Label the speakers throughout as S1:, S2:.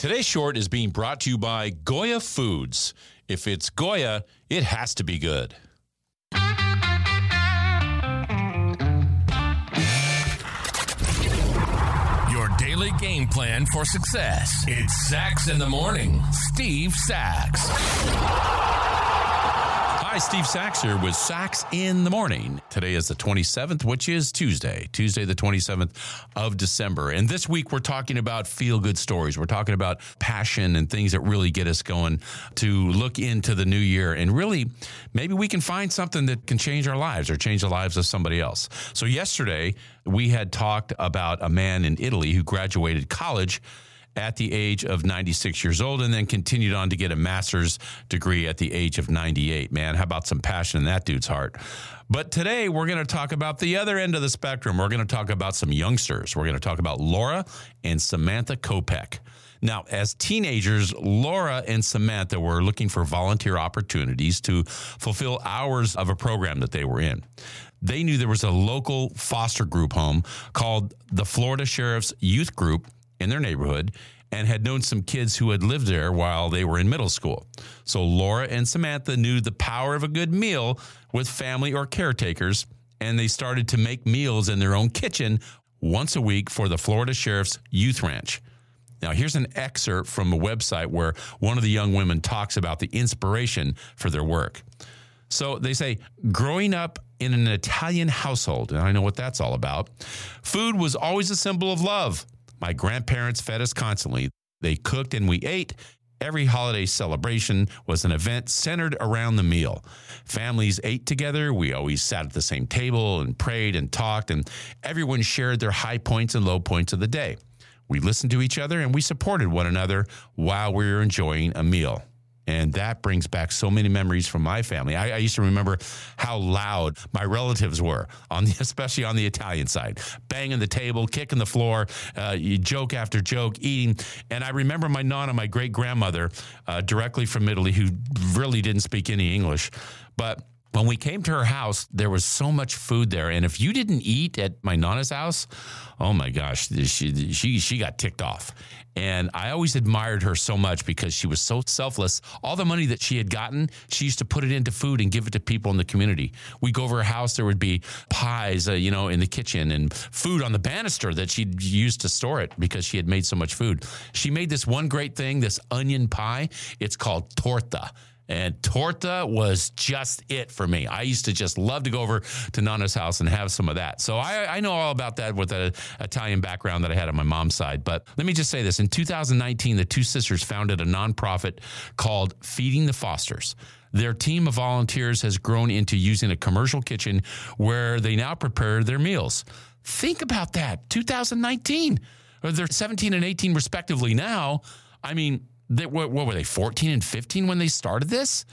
S1: Today's short is being brought to you by Goya Foods. If it's Goya, it has to be good.
S2: Your daily game plan for success. It's Sax in the Morning. Steve Sax.
S1: Hi, Steve Sax here with Sax in the Morning. Today is the 27th, which is Tuesday, Tuesday, the 27th of December. And this week, we're talking about feel good stories. We're talking about passion and things that really get us going to look into the new year. And really, maybe we can find something that can change our lives or change the lives of somebody else. So, yesterday, we had talked about a man in Italy who graduated college at the age of 96 years old and then continued on to get a master's degree at the age of 98. Man, how about some passion in that dude's heart? But today we're going to talk about the other end of the spectrum. We're going to talk about some youngsters. We're going to talk about Laura and Samantha Kopech. Now, as teenagers, Laura and Samantha were looking for volunteer opportunities to fulfill hours of a program that they were in. They knew there was a local foster group home called the Florida Sheriff's Youth Group in their neighborhood and had known some kids who had lived there while they were in middle school. So Laura and Samantha knew the power of a good meal with family or caretakers, and they started to make meals in their own kitchen once a week for the Florida Sheriff's Youth Ranch. Now, here's an excerpt from a website where one of the young women talks about the inspiration for their work. So they say, growing up in an Italian household, and I know what that's all about, food was always a symbol of love. My grandparents fed us constantly. They cooked and we ate. Every holiday celebration was an event centered around the meal. Families ate together. We always sat at the same table and prayed and talked, and everyone shared their high points and low points of the day. We listened to each other and we supported one another while we were enjoying a meal. And that brings back so many memories from my family. I, I, used to remember how loud my relatives were, on the, especially on the Italian side, banging the table, kicking the floor, uh, joke after joke, eating. And I remember my nana, my great grandmother, uh, directly from Italy, who really didn't speak any English, but when we came to her house, there was so much food there, and if you didn't eat at my nana's house, oh my gosh, she she she got ticked off. And I always admired her so much because she was so selfless. All the money that she had gotten, she used to put it into food and give it to people in the community. We go over her house, there would be pies, uh, you know, in the kitchen and food on the banister that she'd used to store it because she had made so much food. She made this one great thing, this onion pie. It's called torta and torta was just it for me. I used to just love to go over to Nana's house and have some of that. So I, I know all about that with the Italian background that I had on my mom's side. But let me just say this in 2019, the two sisters founded a nonprofit called Feeding the Fosters. Their team of volunteers has grown into using a commercial kitchen where they now prepare their meals. Think about that 2019. They're 17 and 18, respectively, now. I mean, what, what were they, 14 and 15 when they started this?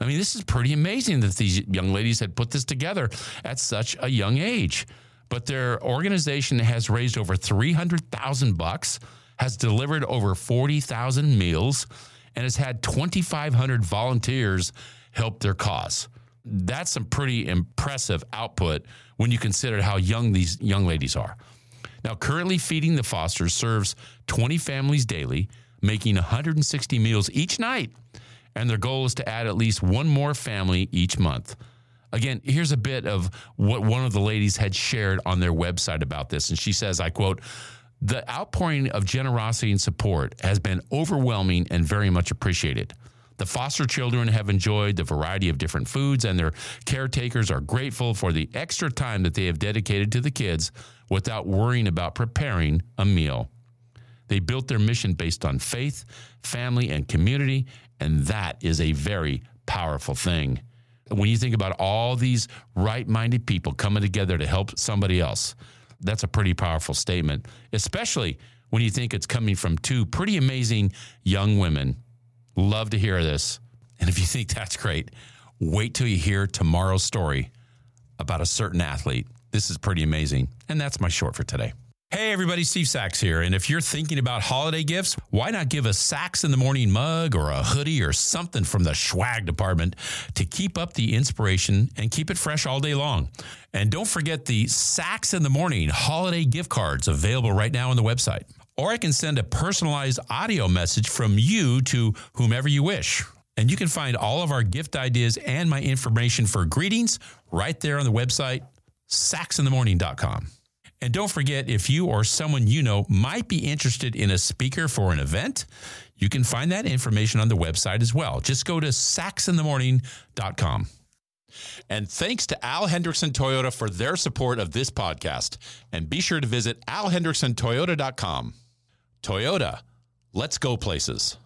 S1: I mean, this is pretty amazing that these young ladies had put this together at such a young age. But their organization has raised over 300,000 bucks, has delivered over 40,000 meals, and has had 2,500 volunteers help their cause. That's some pretty impressive output when you consider how young these young ladies are. Now, currently feeding the Fosters serves 20 families daily making 160 meals each night. And their goal is to add at least one more family each month. Again, here's a bit of what one of the ladies had shared on their website about this. And she says, I quote, the outpouring of generosity and support has been overwhelming and very much appreciated. The foster children have enjoyed the variety of different foods, and their caretakers are grateful for the extra time that they have dedicated to the kids without worrying about preparing a meal. They built their mission based on faith, family, and community, and that is a very powerful thing. When you think about all these right minded people coming together to help somebody else, that's a pretty powerful statement, especially when you think it's coming from two pretty amazing young women. Love to hear this. And if you think that's great, wait till you hear tomorrow's story about a certain athlete. This is pretty amazing. And that's my short for today. Hey, everybody, Steve Sax here. And if you're thinking about holiday gifts, why not give a Sax in the Morning mug or a hoodie or something from the swag department to keep up the inspiration and keep it fresh all day long? And don't forget the Sax in the Morning holiday gift cards available right now on the website. or I can send a personalized audio message from you to whomever you wish. And you can find all of our gift ideas and my information for greetings right there on the website, saxinthemorning.com. And don't forget, if you or someone you know might be interested in a speaker for an event, you can find that information on the website as well. Just go to saxinthemorning.com. And thanks to Al Hendrickson Toyota for their support of this podcast. And be sure to visit alhendricksontoyota.com. Toyota, let's go places.